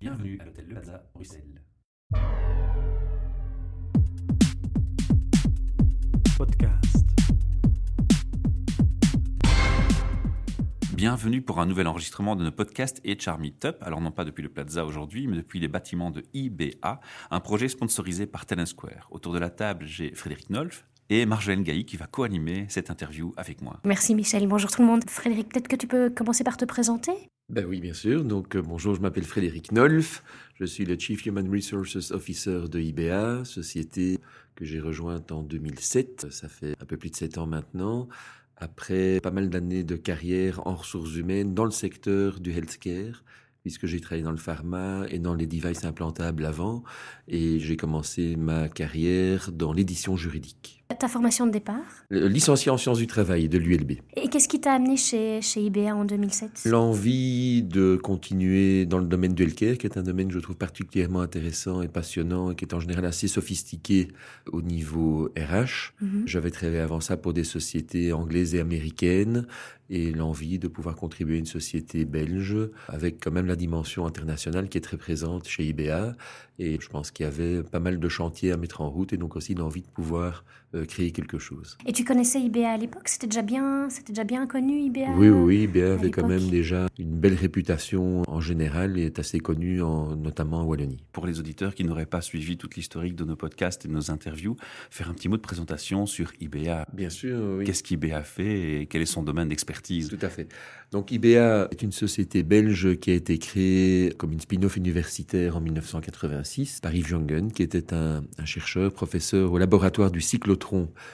Bienvenue à l'hôtel Le Plaza, Bruxelles. Podcast. Bienvenue pour un nouvel enregistrement de nos podcasts HR Meetup. Alors non pas depuis le Plaza aujourd'hui, mais depuis les bâtiments de IBA, un projet sponsorisé par Talent Square. Autour de la table, j'ai Frédéric Nolf et Marjolaine Gailly qui va co-animer cette interview avec moi. Merci Michel, bonjour tout le monde. Frédéric, peut-être que tu peux commencer par te présenter Ben oui, bien sûr. Donc euh, bonjour, je m'appelle Frédéric Nolf. Je suis le Chief Human Resources Officer de IBA, société que j'ai rejointe en 2007. Ça fait un peu plus de sept ans maintenant. Après pas mal d'années de carrière en ressources humaines dans le secteur du healthcare, puisque j'ai travaillé dans le pharma et dans les devices implantables avant, et j'ai commencé ma carrière dans l'édition juridique. Ta formation de départ Euh, Licencié en sciences du travail de l'ULB. Et qu'est-ce qui t'a amené chez, chez IBA en 2007 L'envie de continuer dans le domaine du healthcare, qui est un domaine que je trouve particulièrement intéressant et passionnant, et qui est en général assez sophistiqué au niveau RH. Mhm. J'avais travaillé avant ça pour des sociétés anglaises et américaines, et l'envie de pouvoir contribuer à une société belge, avec quand même la dimension internationale qui est très présente chez IBA. Et je pense qu'il y avait pas mal de chantiers à mettre en route, et donc aussi l'envie de pouvoir euh, créer quelque chose. Et tu connaissais IBA à l'époque? C'était déjà bien, c'était déjà bien connu IBA Oui, oui, oui, IBA à avait quand même déjà une belle réputation en général et est assez connu en, notamment en Wallonie. Pour les auditeurs qui n'auraient pas suivi toute l'historique de nos podcasts et de nos interviews, faire un petit mot de présentation sur IBA. Bien sûr, oui. Qu'est-ce qu'IBA fait et quel est son domaine d'expertise? Tout à fait. Donc IBA est une société belge qui a été créée comme une spin-off universitaire en 1986 par Yves Jongen, qui était un, un chercheur, professeur au laboratoire du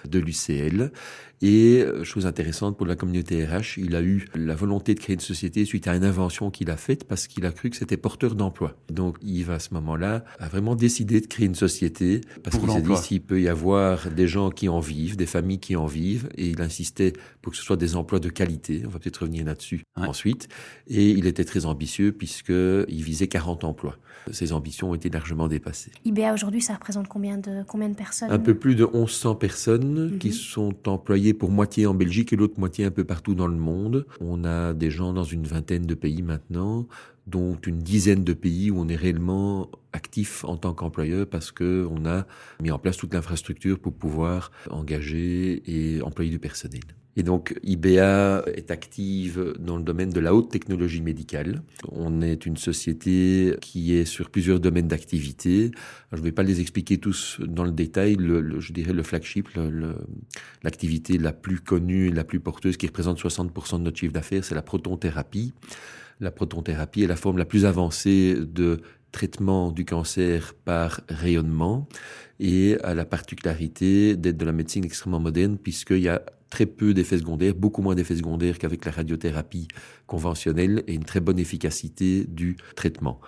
de l'UCL. Et euh, chose intéressante pour la communauté RH, il a eu la volonté de créer une société suite à une invention qu'il a faite parce qu'il a cru que c'était porteur d'emploi. Donc Yves, à ce moment-là, a vraiment décidé de créer une société parce qu'il s'est dit s'il peut y avoir des gens qui en vivent, des familles qui en vivent, et il insistait pour que ce soit des emplois de qualité. On va peut-être revenir là-dessus Ouais. ensuite. Et il était très ambitieux puisqu'il visait 40 emplois. Ses ambitions ont été largement dépassées. IBA aujourd'hui, ça représente combien de, combien de personnes? Un peu plus de 1100 personnes Mhm. qui sont employées pour moitié en Belgique et l'autre moitié un peu partout dans le monde. On a des gens dans une vingtaine de pays maintenant, dont une dizaine de pays où on est réellement actif en tant qu'employeur parce que on a mis en place toute l'infrastructure pour pouvoir engager et employer du personnel. Et donc IBA est active dans le domaine de la haute technologie médicale. On est une société qui est sur plusieurs domaines d'activité. Je ne vais pas les expliquer tous dans le détail. Je dirais le flagship, l'activité la plus connue, la plus porteuse, qui représente 60% de notre chiffre d'affaires, c'est la protonthérapie. La protonthérapie est la forme la plus avancée de traitement du cancer par rayonnement et a la particularité d'être de la médecine extrêmement moderne puisqu'il y a très peu d'effets secondaires, beaucoup moins d'effets secondaires qu'avec la radiothérapie conventionnelle et une très bonne efficacité du traitement.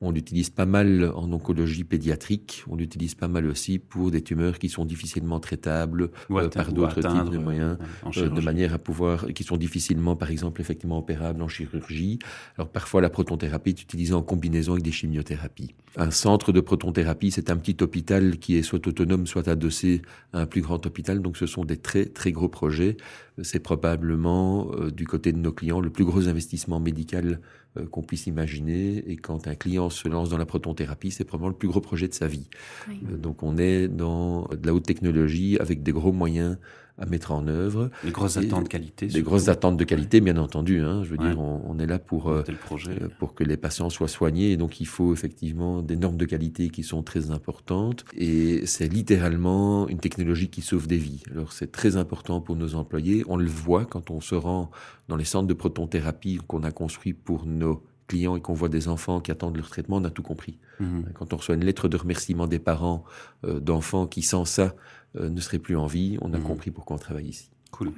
On l'utilise pas mal en oncologie pédiatrique, on l'utilise pas mal aussi pour des tumeurs qui sont difficilement traitables Ou euh, par d'autres types de moyens euh, en euh, de manière à pouvoir, qui sont difficilement, par exemple, effectivement opérables en chirurgie. Alors parfois, la protonthérapie est utilisée en combinaison avec des chimiothérapies. Un centre de protonthérapie, c'est un petit hôpital qui est soit autonome, soit adossé à un plus grand hôpital. Donc ce sont des très très gros projets. C'est probablement euh, du côté de nos clients le plus gros investissement médical euh, qu'on puisse imaginer. Et quand un client se lance dans la protonthérapie, c'est probablement le plus gros projet de sa vie. Oui. Euh, Donc on est dans de la haute technologie avec des gros moyens à mettre en œuvre. Des grosses attentes de qualité. Des surtout. grosses attentes de qualité, bien entendu. Hein. Je veux Ouais. dire, on, on est là pour, euh, projet. euh, pour que les patients soient soignés. Et donc, il faut effectivement des normes de qualité qui sont très importantes. Et c'est littéralement une technologie qui sauve des vies. Alors, c'est très important pour nos employés. On le voit quand on se rend dans les centres de protonthérapie qu'on a construits pour nos clients et qu'on voit des enfants qui attendent leur traitement, on a tout compris. Mhm. Quand on reçoit une lettre de remerciement des parents euh, d'enfants qui, sans ça, ne seraient plus en vie, on a Mhm. compris pourquoi on travaille ici. Cool.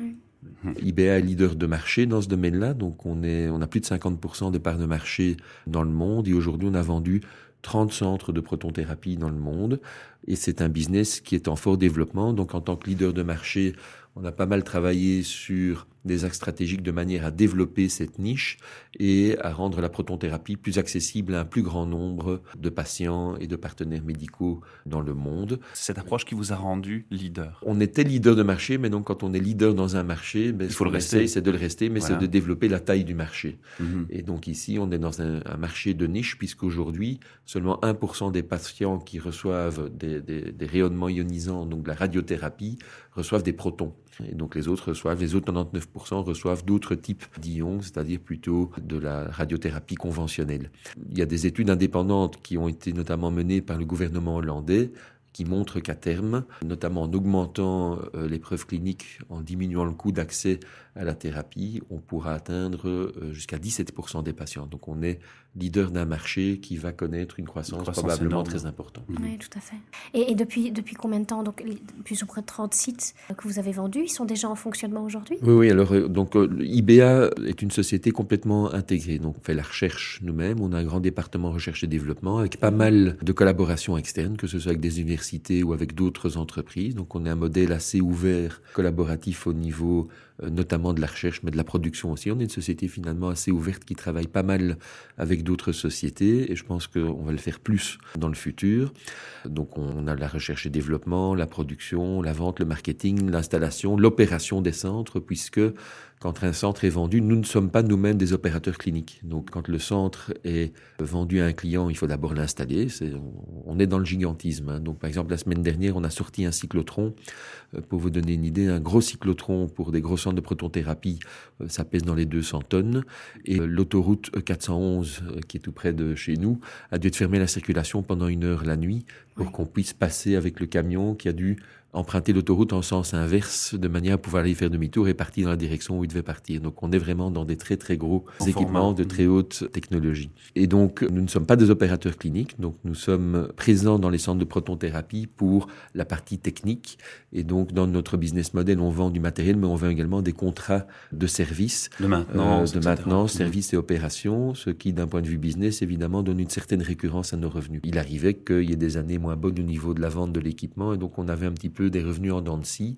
IBA est leader de marché dans ce domaine-là, donc on, est, on a plus de 50% de parts de marché dans le monde et aujourd'hui on a vendu 30 centres de protonthérapie dans le monde et c'est un business qui est en fort développement. Donc en tant que leader de marché, on a pas mal travaillé sur des axes stratégiques de manière à développer cette niche et à rendre la protonthérapie plus accessible à un plus grand nombre de patients et de partenaires médicaux dans le monde. C'est cette approche qui vous a rendu leader. On était leader de marché, mais donc quand on est leader dans un marché, ben, il faut le rester. C'est de le rester, mais Voilà. c'est de développer la taille du marché. Mhm. Et donc ici, on est dans un, un marché de niche, puisqu'aujourd'hui, seulement 1% des patients qui reçoivent des, des- des rayonnements ionisants, donc de la radiothérapie, reçoivent des protons. Et donc les autres reçoivent, les autres 99% reçoivent d'autres types d'ions, c'est-à-dire plutôt de la radiothérapie conventionnelle. Il y a des études indépendantes qui ont été notamment menées par le gouvernement hollandais qui montrent qu'à terme, notamment en augmentant euh, les preuves cliniques, en diminuant le coût d'accès à la thérapie, on pourra atteindre euh, jusqu'à 17% des patients. Donc on est leader d'un marché qui va connaître une croissance, croissance probablement énorme. très importante. Oui, tout à fait. Et, et depuis, depuis combien de temps Donc, les- plus ou près de 30 sites euh, que vous avez vendus, ils sont déjà en fonctionnement aujourd'hui? Oui, oui. Alors, euh, donc, IBA est une société complètement intégrée. Donc, on fait la recherche nous-mêmes. On a un grand département recherche et développement avec pas mal de collaborations externes, que ce soit avec des universités ou avec d'autres entreprises. Donc, on a un modèle assez ouvert, collaboratif au niveau notamment de la recherche, mais de la production aussi. On est une société finalement assez ouverte qui travaille pas mal avec d'autres sociétés et je pense qu'on va le faire plus dans le futur. Donc on a la recherche et développement, la production, la vente, le marketing, l'installation, l'opération des centres, puisque quand un centre est vendu, nous ne sommes pas nous-mêmes des opérateurs cliniques. Donc quand le centre est vendu à un client, il faut d'abord l'installer. On est dans le gigantisme. hein. Donc par exemple, la semaine dernière, on a sorti un cyclotron. Euh, Pour vous donner une idée, un gros cyclotron pour des gros centres de protonthérapie, euh, ça pèse dans les 200 tonnes. Et euh, l'autoroute E411, euh, qui est tout près de chez nous, a dû être fermer la circulation pendant une heure la nuit pour Oui. qu'on puisse passer avec le camion qui a dû emprunter l'autoroute en sens inverse de manière à pouvoir aller faire demi-tour et partir dans la direction où il devait partir. Donc on est vraiment dans des très très gros En équipements format. de très haute technologie. Et donc nous ne sommes pas des opérateurs cliniques, donc nous sommes présents dans les centres de protonthérapie pour la partie technique. Et donc dans notre business model, on vend du matériel, mais on vend également des contrats de services De maintenance. euh, de etc. maintenance, Mhm. services et opérations, ce qui, d'un point de vue business, évidemment, donne une certaine récurrence à nos revenus. Il arrivait qu'il y ait des années moins bonnes au niveau de la vente de l'équipement, et donc on avait un petit peu des revenus en dents de scie.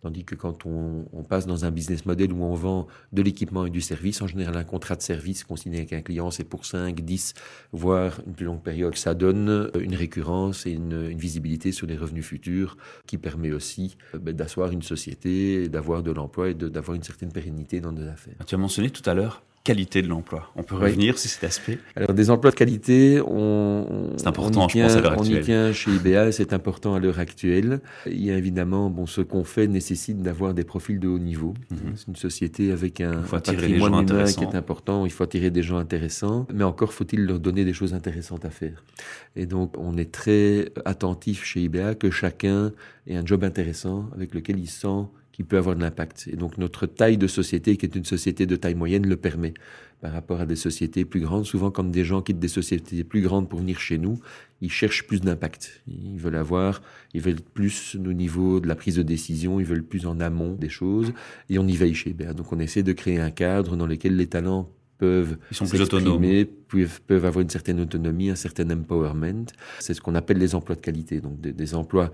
Tandis que quand on, passe dans un business model où on vend de l'équipement et du service, en général un contrat de service consigné avec un client, c'est pour 5, 10, voire une plus longue période. Ça donne euh, une récurrence et une, visibilité sur les revenus futurs qui permet aussi euh, ben, d'asseoir une société, d'avoir de l'emploi et d'avoir une certaine pérennité dans nos affaires. Tu as mentionné tout à l'heure qualité de l'emploi. On peut Oui. revenir sur cet aspect. Alors des emplois de qualité, on, C'est important, on y je tient, pense, à l'heure on y actuelle. tient chez IBA, c'est important à l'heure actuelle. Il y a évidemment, bon, ce qu'on fait nécessite d'avoir des profils de haut niveau. Mhm. C'est une société avec un, un patrimoine humain qui est important. Il faut attirer des gens intéressants, mais encore faut-il leur donner des choses intéressantes à faire. Et donc, on est très attentif chez IBA que chacun ait un job intéressant avec lequel il sent qu'il peut avoir de l'impact. Et donc, notre taille de société, qui est une société de taille moyenne, le permet par rapport à des sociétés plus grandes. Souvent, quand des gens quittent des sociétés plus grandes pour venir chez nous, ils cherchent plus d'impact. Ils veulent avoir, ils veulent plus au niveau de la prise de décision, ils veulent plus en amont des choses, et on y veille chez BA. Donc, on essaie de créer un cadre dans lequel les talents peuvent Ils sont plus autonomes. peuvent, peuvent avoir une certaine autonomie, un certain empowerment. C'est ce qu'on appelle les emplois de qualité, donc des, des emplois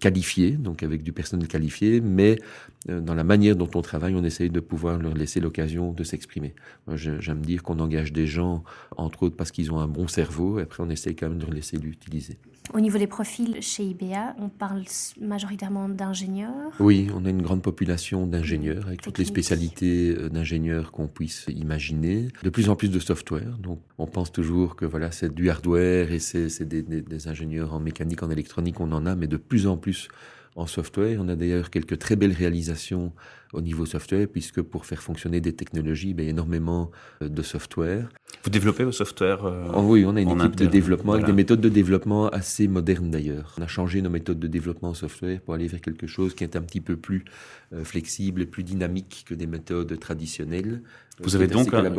qualifiés, donc avec du personnel qualifié, mais euh, dans la manière dont on travaille, on essaye de pouvoir leur laisser l'occasion de s'exprimer. J'aime dire qu'on engage des gens, entre autres parce qu'ils ont un bon cerveau, et après on essaye quand même de leur laisser l'utiliser. Au niveau des profils chez IBA, on parle majoritairement d'ingénieurs. Oui, on a une grande population d'ingénieurs, avec toutes les spécialités euh, d'ingénieurs qu'on puisse imaginer. De plus en plus de software. Donc, on pense toujours que voilà, c'est du hardware et c'est c'est des, des- des ingénieurs en mécanique, en électronique, on en a, mais de plus en plus en software. On a d'ailleurs quelques très belles réalisations au niveau software, puisque pour faire fonctionner des technologies, ben, il y a énormément euh, de software. Vous développez vos softwares euh, Oh oui, on a une équipe de développement avec des méthodes de développement assez modernes d'ailleurs. On a changé nos méthodes de développement en software pour aller vers quelque chose qui est un petit peu plus euh, flexible et plus dynamique que des méthodes traditionnelles. Vous avez donc un-.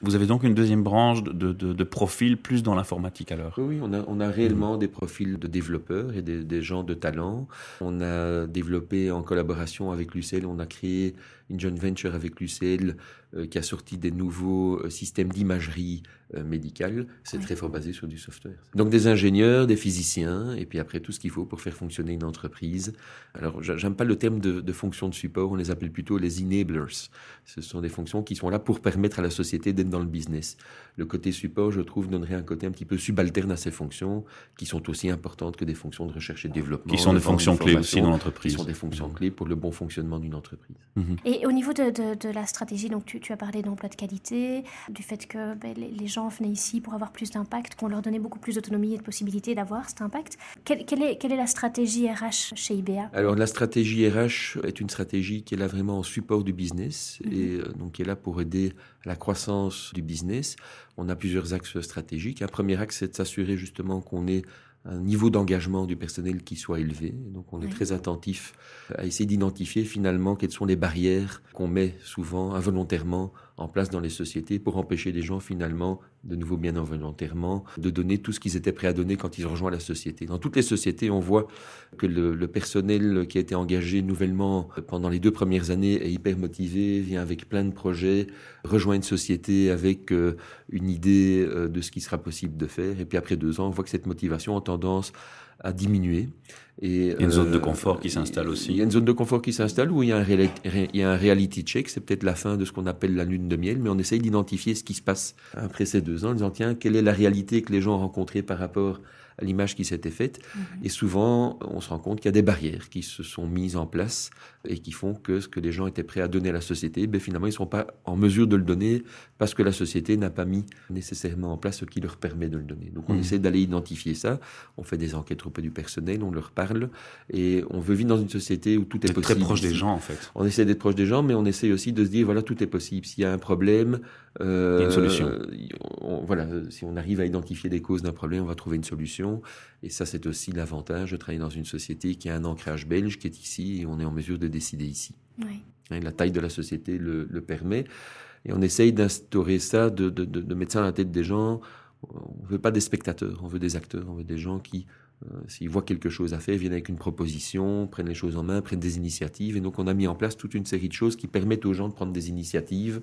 Vous avez donc une deuxième branche de, de, de profil plus dans l'informatique alors Oui, on a, on a réellement des profils de développeurs et des, des gens de talent. On a développé en collaboration avec l'UCL, on a créé une joint venture avec l'UCL euh, qui a sorti des nouveaux euh, systèmes d'imagerie médicale. C'est très fort basé sur du software. Donc des ingénieurs, des physiciens, et puis après tout ce qu'il faut pour faire fonctionner une entreprise. Alors j'aime pas le terme de, de fonction de support, on les appelle plutôt les enablers. Ce sont des fonctions qui sont là pour permettre à la société d'être dans le business. Le côté support, je trouve, donnerait un côté un petit peu subalterne à ces fonctions, qui sont aussi importantes que des fonctions de recherche et de développement. Qui sont des fonctions clés aussi dans l'entreprise. Qui sont des fonctions clés pour le bon fonctionnement d'une entreprise. Mhm. Et au niveau de, de, de, la stratégie, donc tu, tu as parlé d'emploi de qualité, du fait que ben, les, les, gens venaient ici pour avoir plus d'impact, qu'on leur donnait beaucoup plus d'autonomie et de possibilités d'avoir cet impact. Quelle, quelle, est, quelle est la stratégie RH chez IBA Alors la stratégie RH est une stratégie qui est là vraiment en support du business mhm. et euh, donc qui est là pour aider à la croissance du business. On a plusieurs axes stratégiques. Un premier axe, c'est de s'assurer justement qu'on ait un niveau d'engagement du personnel qui soit élevé. Donc on est très attentif à essayer d'identifier finalement quelles sont les barrières qu'on met souvent involontairement en place dans les sociétés pour empêcher les gens finalement, de nouveau bien involontairement, de donner tout ce qu'ils étaient prêts à donner quand ils rejoignent la société. Dans toutes les sociétés, on voit que le, le, personnel qui a été engagé nouvellement pendant les deux premières années est hyper motivé, vient avec plein de projets, rejoint une société avec euh, une idée euh, de ce qui sera possible de faire. Et puis après deux ans, on voit que cette motivation a tendance à diminuer. Et, il y a une zone de euh, confort qui s'installe aussi. Il y a une zone de confort qui s'installe où il y, a un il y a un reality check. C'est peut-être la fin de ce qu'on appelle la lune de miel, mais on essaye d'identifier ce qui se passe après ces deux ans en disant, tiens, quelle est la réalité que les gens ont rencontrée par rapport à l'image qui s'était faite. Mhm. Et souvent, on se rend compte qu'il y a des barrières qui se sont mises en place et qui font que ce que les gens étaient prêts à donner à la société, ben finalement, ils ne sont pas en mesure de le donner parce que la société n'a pas mis nécessairement en place ce qui leur permet de le donner. Donc, on mhm. essaie d'aller identifier ça. On fait des enquêtes auprès du personnel, on leur parle et on veut vivre dans une société où tout est, possible. très proche des gens, en fait. On essaie d'être proche des gens, mais on essaie aussi de se dire, voilà, tout est possible. S'il y a un problème, euh, il y a une solution. voilà, si on arrive à identifier les causes d'un problème, on va trouver une solution. Et ça, c'est aussi l'avantage de travailler dans une société qui a un ancrage belge, qui est ici, et on est en mesure de décider ici. Oui. Hein, la taille de la société le, le permet. Et on essaye d'instaurer ça, de, de, de, mettre ça dans la tête des gens. On veut pas des spectateurs, on veut des acteurs, on veut des gens qui s'ils voient quelque chose à faire, viennent avec une proposition, prennent les choses en main, prennent des initiatives. Et donc, on a mis en place toute une série de choses qui permettent aux gens de prendre des initiatives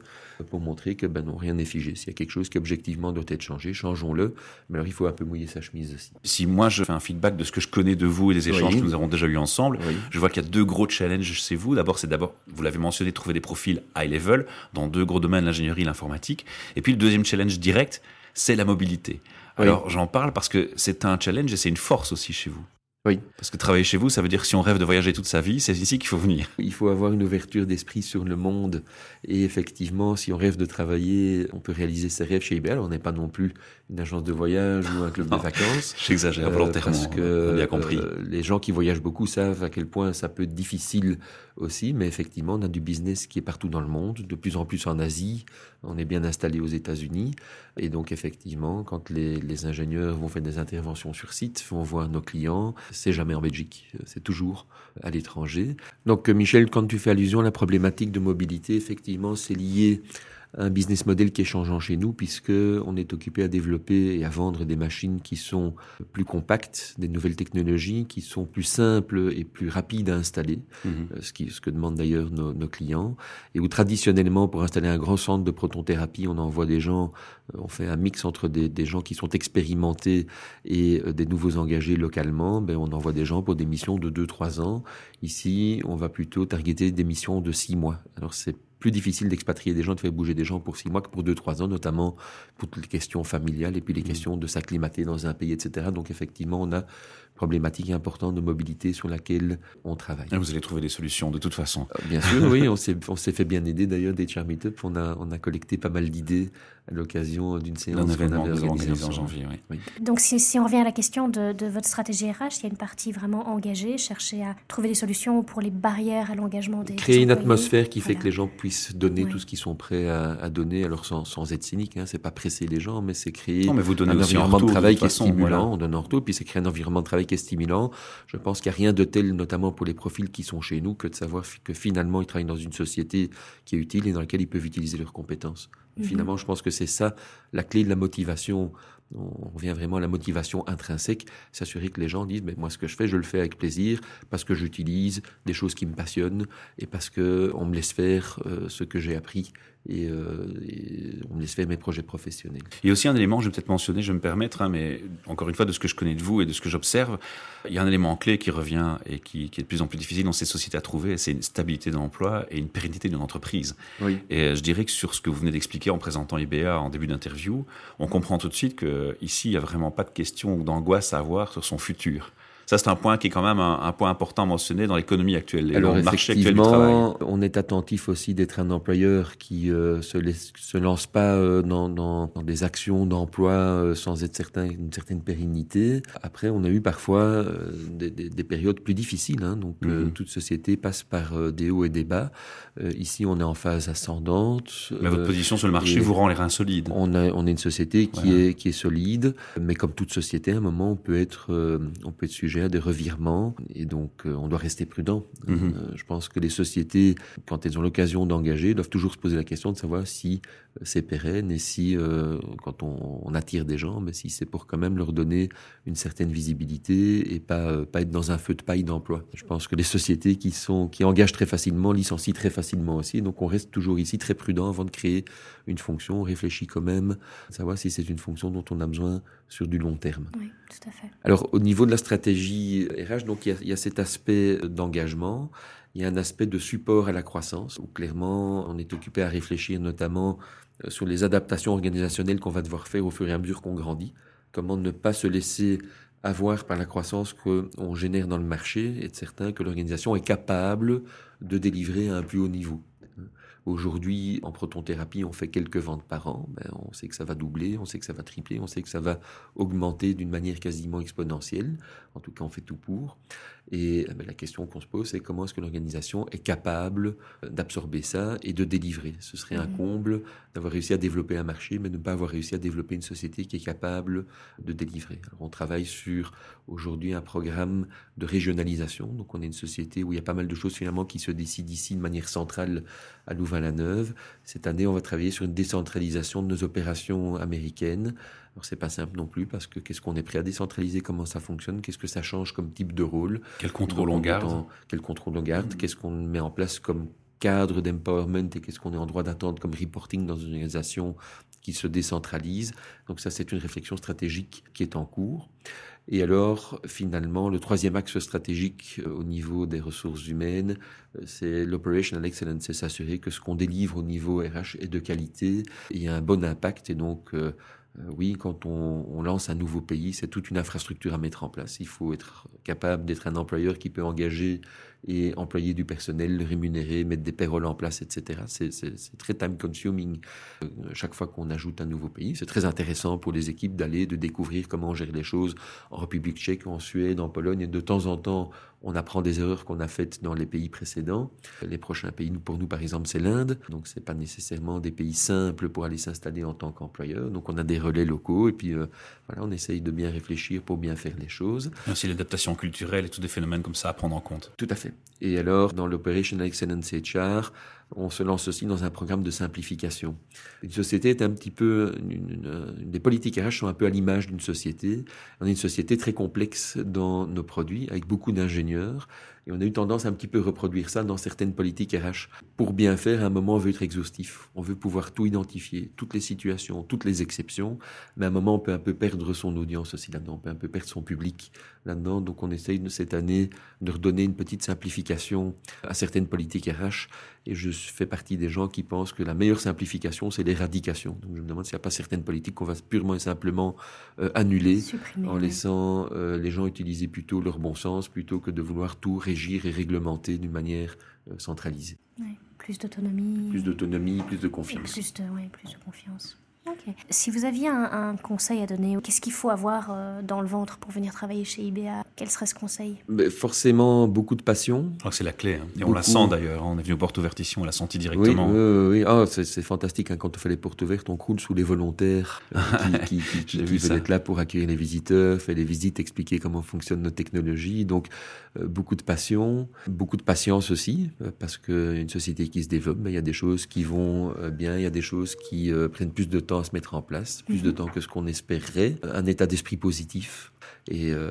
pour montrer que, ben non, rien n'est figé. S'il y a quelque chose qui objectivement doit être changé, changeons-le. Mais alors, il faut un peu mouiller sa chemise aussi. Si moi, je fais un feedback de ce que je connais de vous et des échanges que nous avons déjà eu ensemble, je vois qu'il y a deux gros challenges chez vous. D'abord, c'est d'abord, vous l'avez mentionné, trouver des profils high level dans deux gros domaines, l'ingénierie et l'informatique. Et puis, le deuxième challenge direct, c'est la mobilité. Alors j'en parle parce que c'est un challenge et c'est une force aussi chez vous. Oui. Parce que travailler chez vous, ça veut dire que si on rêve de voyager toute sa vie, c'est ici qu'il faut venir. Il faut avoir une ouverture d'esprit sur le monde. Et effectivement, si on rêve de travailler, on peut réaliser ses rêves chez IBL. On n'est pas non plus une agence de voyage ou un club de vacances. J'exagère euh, volontairement. Parce que bien compris. Les gens qui voyagent beaucoup savent à quel point ça peut être difficile aussi. Mais effectivement, on a du business qui est partout dans le monde, de plus en plus en Asie. On est bien installé aux États-Unis. Et donc, effectivement, quand les, les ingénieurs vont faire des interventions sur site, vont voir nos clients, c'est jamais en Belgique, c'est toujours à l'étranger. Donc Michel, quand tu fais allusion à la problématique de mobilité, effectivement, c'est lié un business model qui est changeant chez nous puisque on est occupé à développer et à vendre des machines qui sont plus compactes, des nouvelles technologies qui sont plus simples et plus rapides à installer, mhm. euh, ce, qui, ce que demandent d'ailleurs nos, nos, clients, et où traditionnellement pour installer un grand centre de protonthérapie, on envoie des gens, euh, on fait un mix entre des, des gens qui sont expérimentés et euh, des nouveaux engagés localement, ben on envoie des gens pour des missions de 2-3 ans. Ici, on va plutôt targeter des missions de 6 mois. Alors c'est plus difficile d'expatrier des gens, de faire bouger des gens pour six mois que pour deux, trois ans, notamment pour toutes les questions familiales et puis les mmh. questions de s'acclimater dans un pays, etc. Donc effectivement, on a problématique importante de mobilité sur laquelle on travaille. Et vous allez trouver des solutions de toute façon. Euh, bien sûr, oui, on s'est, fait bien aider d'ailleurs des Char Meetup. On a, on a collecté pas mal d'idées à l'occasion d'une séance qu'on avait organisée en janvier. Oui. Donc si, si, on revient à la question de, de, votre stratégie RH, il y a une partie vraiment engagée, chercher à trouver des solutions pour les barrières à l'engagement des Créer une atmosphère qui fait que les gens puissent donner tout ce qu'ils sont prêts à, à donner, alors sans, sans être cynique. Hein. C'est pas presser les gens, mais c'est créer non, mais vous donnez un environnement de travail qui est stimulant. On donne en retour, puis c'est créer un environnement de travail qui est stimulant je pense qu'il n'y a rien de tel, notamment pour les profils qui sont chez nous, que de savoir que finalement ils travaillent dans une société qui est utile et dans laquelle ils peuvent utiliser leurs compétences. Mhm. Finalement, je pense que c'est ça la clé de la motivation On revient vraiment à la motivation intrinsèque, s'assurer que les gens disent, mais moi ce que je fais, je le fais avec plaisir, parce que j'utilise des choses qui me passionnent et parce que on me laisse faire euh, ce que j'ai appris euh, et, on me laisse faire mes projets professionnels. Il y a aussi un élément, je vais peut-être mentionner, je vais me permettre, hein, mais encore une fois, de ce que je connais de vous et de ce que j'observe, il y a un élément clé qui revient et qui, est de plus en plus difficile dans ces sociétés à trouver, c'est une stabilité de l'emploi et une pérennité d'une entreprise. Oui. Et je dirais que sur ce que vous venez d'expliquer en présentant IBA en début d'interview, on comprend tout de suite qu'ici, il n'y a vraiment pas de question ou d'angoisse à avoir sur son futur. Ça, c'est un point qui est quand même un, point important mentionné dans l'économie actuelle, Alors, le marché actuel du travail. On est attentif aussi d'être un employeur qui euh, se, se lance pas euh, dans, dans, dans, des actions d'emploi euh, sans être certain d'une certaine pérennité. Après, on a eu parfois euh, des, des, des, périodes plus difficiles. Hein, donc, mhm. toute société passe par des hauts et des bas. ici, on est en phase ascendante. Mais votre position sur le marché vous rend les reins solides. On, a, on est une société qui, est, qui est solide, mais comme toute société, à un moment, on peut être, on peut être sujet des revirements et donc euh, on doit rester prudent. Mhm. Euh, je pense que les sociétés, quand elles ont l'occasion d'engager, doivent toujours se poser la question de savoir si euh, c'est pérenne et si, quand on, attire des gens, mais si c'est pour quand même leur donner une certaine visibilité et pas, pas être dans un feu de paille d'emploi. Je pense que les sociétés qui, sont, qui engagent très facilement licencient très facilement aussi. Donc on reste toujours ici très prudent avant de créer une fonction. On réfléchit quand même à savoir si c'est une fonction dont on a besoin sur du long terme. Oui, tout à fait. Alors au niveau de la stratégie, RH, donc il y a, cet aspect d'engagement, il y a un aspect de support à la croissance, où clairement on est occupé à réfléchir notamment euh, sur les adaptations organisationnelles qu'on va devoir faire au fur et à mesure qu'on grandit, comment ne pas se laisser avoir par la croissance qu'on génère dans le marché, être certain que l'organisation est capable de délivrer à un plus haut niveau. Aujourd'hui, en protonthérapie, on fait quelques ventes par an. Ben, on sait que ça va doubler, on sait que ça va tripler, on sait que ça va augmenter d'une manière quasiment exponentielle. En tout cas, on fait tout pour. Et eh ben, la question qu'on se pose, c'est comment est-ce que l'organisation est capable d'absorber ça et de délivrer? Ce serait un mhm. comble d'avoir réussi à développer un marché, mais de ne pas avoir réussi à développer une société qui est capable de délivrer. Alors, on travaille sur aujourd'hui un programme de régionalisation. Donc, on est une société où il y a pas mal de choses finalement qui se décident ici de manière centrale à Louvain-la-Neuve. Cette année, on va travailler sur une décentralisation de nos opérations américaines. Alors c'est pas simple non plus parce que qu'est-ce qu'on est prêt à décentraliser, comment ça fonctionne, qu'est-ce que ça change comme type de rôle, quel contrôle on garde, quel contrôle on garde, qu'est-ce qu'on met en place comme cadre d'empowerment et qu'est-ce qu'on est en droit d'attendre comme reporting dans une organisation qui se décentralise? Donc ça, c'est une réflexion stratégique qui est en cours. Et alors, finalement, le troisième axe stratégique euh, au niveau des ressources humaines, euh, c'est l'operational excellence, c'est s'assurer que ce qu'on délivre au niveau RH est de qualité et a un bon impact. Et donc, euh, oui, quand on, lance un nouveau pays, c'est toute une infrastructure à mettre en place. Il faut être capable d'être un employeur qui peut engager et employer du personnel, le rémunérer, mettre des payrolls en place, etc. C'est très time consuming. Euh, chaque fois qu'on ajoute un nouveau pays, c'est très intéressant pour les équipes d'aller, de découvrir comment on gère les choses en République tchèque, en Suède, en Pologne. Et de temps en temps, on apprend des erreurs qu'on a faites dans les pays précédents. Les prochains pays, pour nous, par exemple, c'est l'Inde. Donc, c'est pas nécessairement des pays simples pour aller s'installer en tant qu'employeur. Donc, on a des relais locaux et puis, euh, voilà, on essaye de bien réfléchir pour bien faire les choses. Et aussi l'adaptation culturelle et tous des phénomènes comme ça à prendre en compte. Tout à fait. Et alors, dans l'Operational Excellence HR, on se lance aussi dans un programme de simplification. Une société est un petit peu, une, des politiques RH sont un peu à l'image d'une société. On est une société très complexe dans nos produits, avec beaucoup d'ingénieurs. Et on a eu tendance à un petit peu reproduire ça dans certaines politiques RH. Pour bien faire, à un moment, on veut être exhaustif. On veut pouvoir tout identifier, toutes les situations, toutes les exceptions. Mais à un moment, on peut un peu perdre son audience aussi là-dedans. On peut un peu perdre son public là-dedans. Donc, on essaye cette année de redonner une petite simplification à certaines politiques RH. Et je fais partie des gens qui pensent que la meilleure simplification, c'est l'éradication. Donc, je me demande s'il n'y a pas certaines politiques qu'on va purement et simplement euh, annuler en laissant euh, les gens utiliser plutôt leur bon sens plutôt que de vouloir tout régir et réglementer d'une manière euh, centralisée. plus d'autonomie. Plus d'autonomie, plus de confiance. plus de, plus de confiance. Si vous aviez un, conseil à donner, qu'est-ce qu'il faut avoir euh, dans le ventre pour venir travailler chez IBA Quel serait ce conseil? Forcément, beaucoup de passion. Que c'est la clé. Hein. Et on la sent d'ailleurs. On est venu aux portes ouvertes ici, on l'a senti directement. Oui, oui, ah, c'est fantastique. Hein. Quand on fait les portes ouvertes, on croule sous les volontaires euh, qui, qui, veulent être là pour accueillir les visiteurs, faire les visites, expliquer comment fonctionnent nos technologies. Donc, euh, beaucoup de passion, beaucoup de patience aussi, parce qu'une société qui se développe, il y a des choses qui vont bien, il y a des choses qui prennent plus de temps temps à se mettre en place, plus de mhm. temps que ce qu'on espérerait, un état d'esprit positif. Et euh,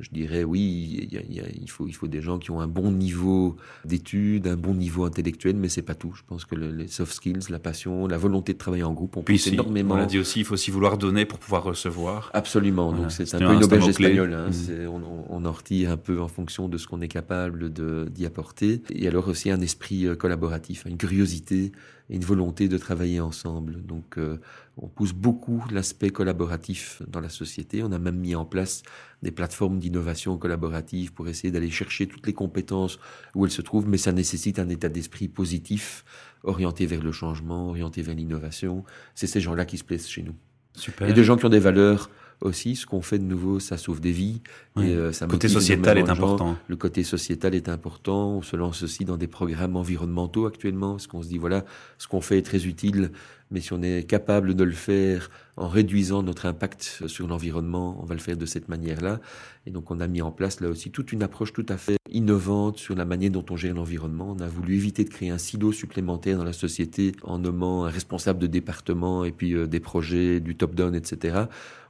je dirais, oui, il, faut, il faut des gens qui ont un bon niveau d'études, un bon niveau intellectuel, mais c'est pas tout. Je pense que les soft skills, la passion, la volonté de travailler en groupe, on peut énormément. On l'a dit aussi, il faut aussi vouloir donner pour pouvoir recevoir. Absolument. Donc c'est un peu une auberge espagnole. Hein. Mhm. On, on, en retire un peu en fonction de ce qu'on est capable d'y apporter. Et alors aussi un esprit euh, collaboratif, une curiosité et une volonté de travailler ensemble. Donc euh, on pousse beaucoup l'aspect collaboratif dans la société. On a même mis en place des plateformes d'innovation collaborative pour essayer d'aller chercher toutes les compétences où elles se trouvent, mais ça nécessite un état d'esprit positif, orienté vers le changement, orienté vers l'innovation. C'est ces gens-là qui se plaisent chez nous. Super. Et des gens qui ont des valeurs aussi. Ce qu'on fait de nouveau, ça sauve des vies. Et, euh, ça le côté sociétal est important. Le côté sociétal est important. On se lance aussi dans des programmes environnementaux actuellement, parce qu'on se dit, voilà, ce qu'on fait est très utile, mais si on est capable de le faire en réduisant notre impact sur l'environnement, on va le faire de cette manière-là. Et donc on a mis en place là aussi toute une approche tout à fait innovante sur la manière dont on gère l'environnement. On a voulu éviter de créer un silo supplémentaire dans la société en nommant un responsable de département et puis euh, des projets, du top-down, etc.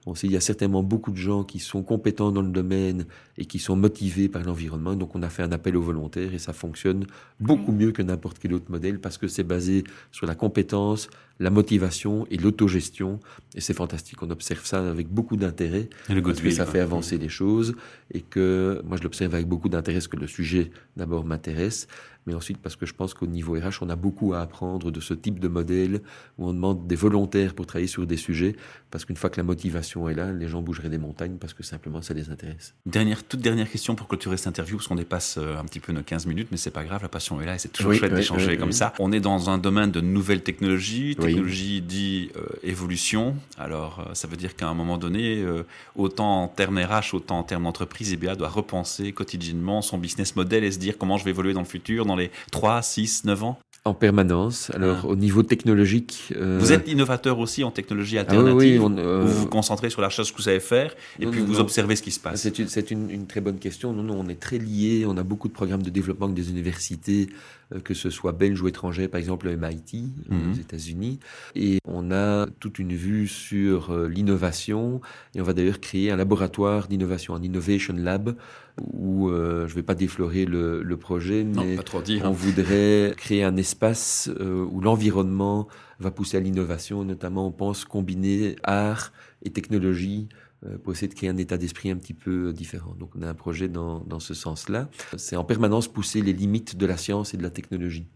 On sait, il y a certainement beaucoup de gens qui sont compétents dans le domaine et qui sont motivés par l'environnement. Donc, on a fait un appel aux volontaires et ça fonctionne beaucoup mieux que n'importe quel autre modèle parce que c'est basé sur la compétence, la motivation et l'autogestion. Et c'est fantastique. On observe ça avec beaucoup d'intérêt. Parce que ça fait avancer les choses et que moi, je l'observe avec beaucoup d'intérêt parce que le sujet d'abord m'intéresse mais ensuite parce que je pense qu'au niveau RH, on a beaucoup à apprendre de ce type de modèle où on demande des volontaires pour travailler sur des sujets, parce qu'une fois que la motivation est là, les gens bougeraient des montagnes parce que simplement ça les intéresse. Dernière, toute dernière question pour clôturer cette interview, parce qu'on dépasse euh, un petit peu nos 15 minutes, mais c'est pas grave, la passion est là et c'est toujours chouette d'échanger comme ça. On est dans un domaine de nouvelles technologies, technologie dit euh, évolution. Alors euh, ça veut dire qu'à un moment donné, autant en termes RH, autant en termes d'entreprise, EBA doit repenser quotidiennement son business model et se dire comment je vais évoluer dans le futur, dans les 3, 6, 9 ans en permanence. Alors, ah. au niveau technologique. Euh, vous êtes innovateur aussi en technologie ah alternative. oui, euh, Vous vous concentrez sur la chose que vous savez faire et puis vous observez ce qui se passe. C'est une, une, très bonne question. Non, non, on est très liés. On a beaucoup de programmes de développement avec des universités, euh, que ce soit belges ou étrangers, par exemple le MIT mhm. aux États-Unis. Et on a toute une vue sur l'innovation. Et on va d'ailleurs créer un laboratoire d'innovation, un Innovation Lab, où je ne vais pas déflorer le, le projet, mais on voudrait créer un espace espace euh, où l'environnement va pousser à l'innovation, notamment on pense combiner art et technologie euh, pour essayer de créer un état d'esprit un petit peu différent. Donc on a un projet dans, dans ce sens-là. C'est en permanence pousser les limites de la science et de la technologie.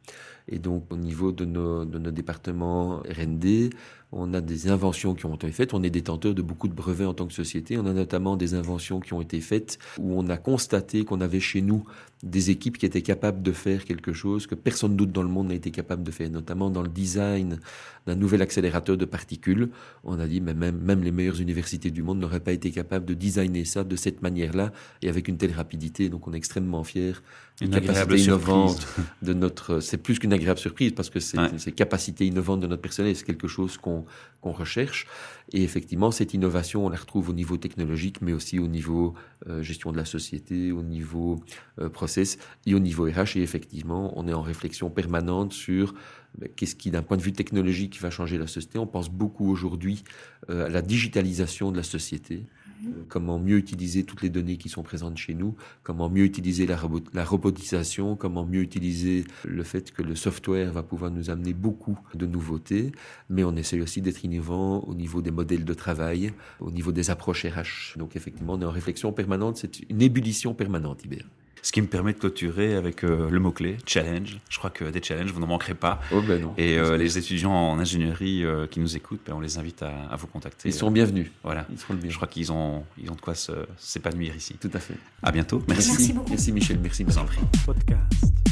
Et donc au niveau de nos, de nos départements RD, on a des inventions qui ont été faites, on est détenteur de beaucoup de brevets en tant que société, on a notamment des inventions qui ont été faites où on a constaté qu'on avait chez nous des équipes qui étaient capables de faire quelque chose que personne d'autre dans le monde n'a été capable de faire, notamment dans le design d'un nouvel accélérateur de particules. On a dit, mais même, même les meilleures universités du monde n'auraient pas été capables de designer ça de cette manière-là et avec une telle rapidité. Donc on est extrêmement fiers une capacité innovante de notre. C'est plus qu'une agréable surprise parce que c'est ces capacités innovantes de notre personnel, c'est quelque chose qu'on qu'on recherche. Et effectivement, cette innovation, on la retrouve au niveau technologique, mais aussi au niveau euh, gestion de la société, au niveau euh, process et au niveau RH. Et effectivement, on est en réflexion permanente sur ben, qu'est-ce qui, d'un point de vue technologique, va changer la société. On pense beaucoup aujourd'hui euh, à la digitalisation de la société. Euh, comment mieux utiliser toutes les données qui sont présentes chez nous, comment mieux utiliser la, robotisation, comment mieux utiliser le fait que le software va pouvoir nous amener beaucoup de nouveautés, mais on essaie aussi d'être innovant au niveau des modèles de travail, au niveau des approches RH. Donc effectivement, on est en réflexion permanente, c'est une ébullition permanente, Iber. Ce qui me permet de clôturer avec euh, le mot-clé, challenge. Je crois que des challenges, vous n'en manquerez pas. Oh ben non. Et euh, les étudiants en ingénierie euh, qui nous écoutent, ben, on les invite à, vous contacter. Ils sont bienvenus. Voilà. Ils seront Je crois qu'ils ont, ils ont de quoi s'épanouir ici. Tout à fait. À bientôt. Merci. Merci beaucoup. Merci Michel. Merci. Vous en prie. Podcast.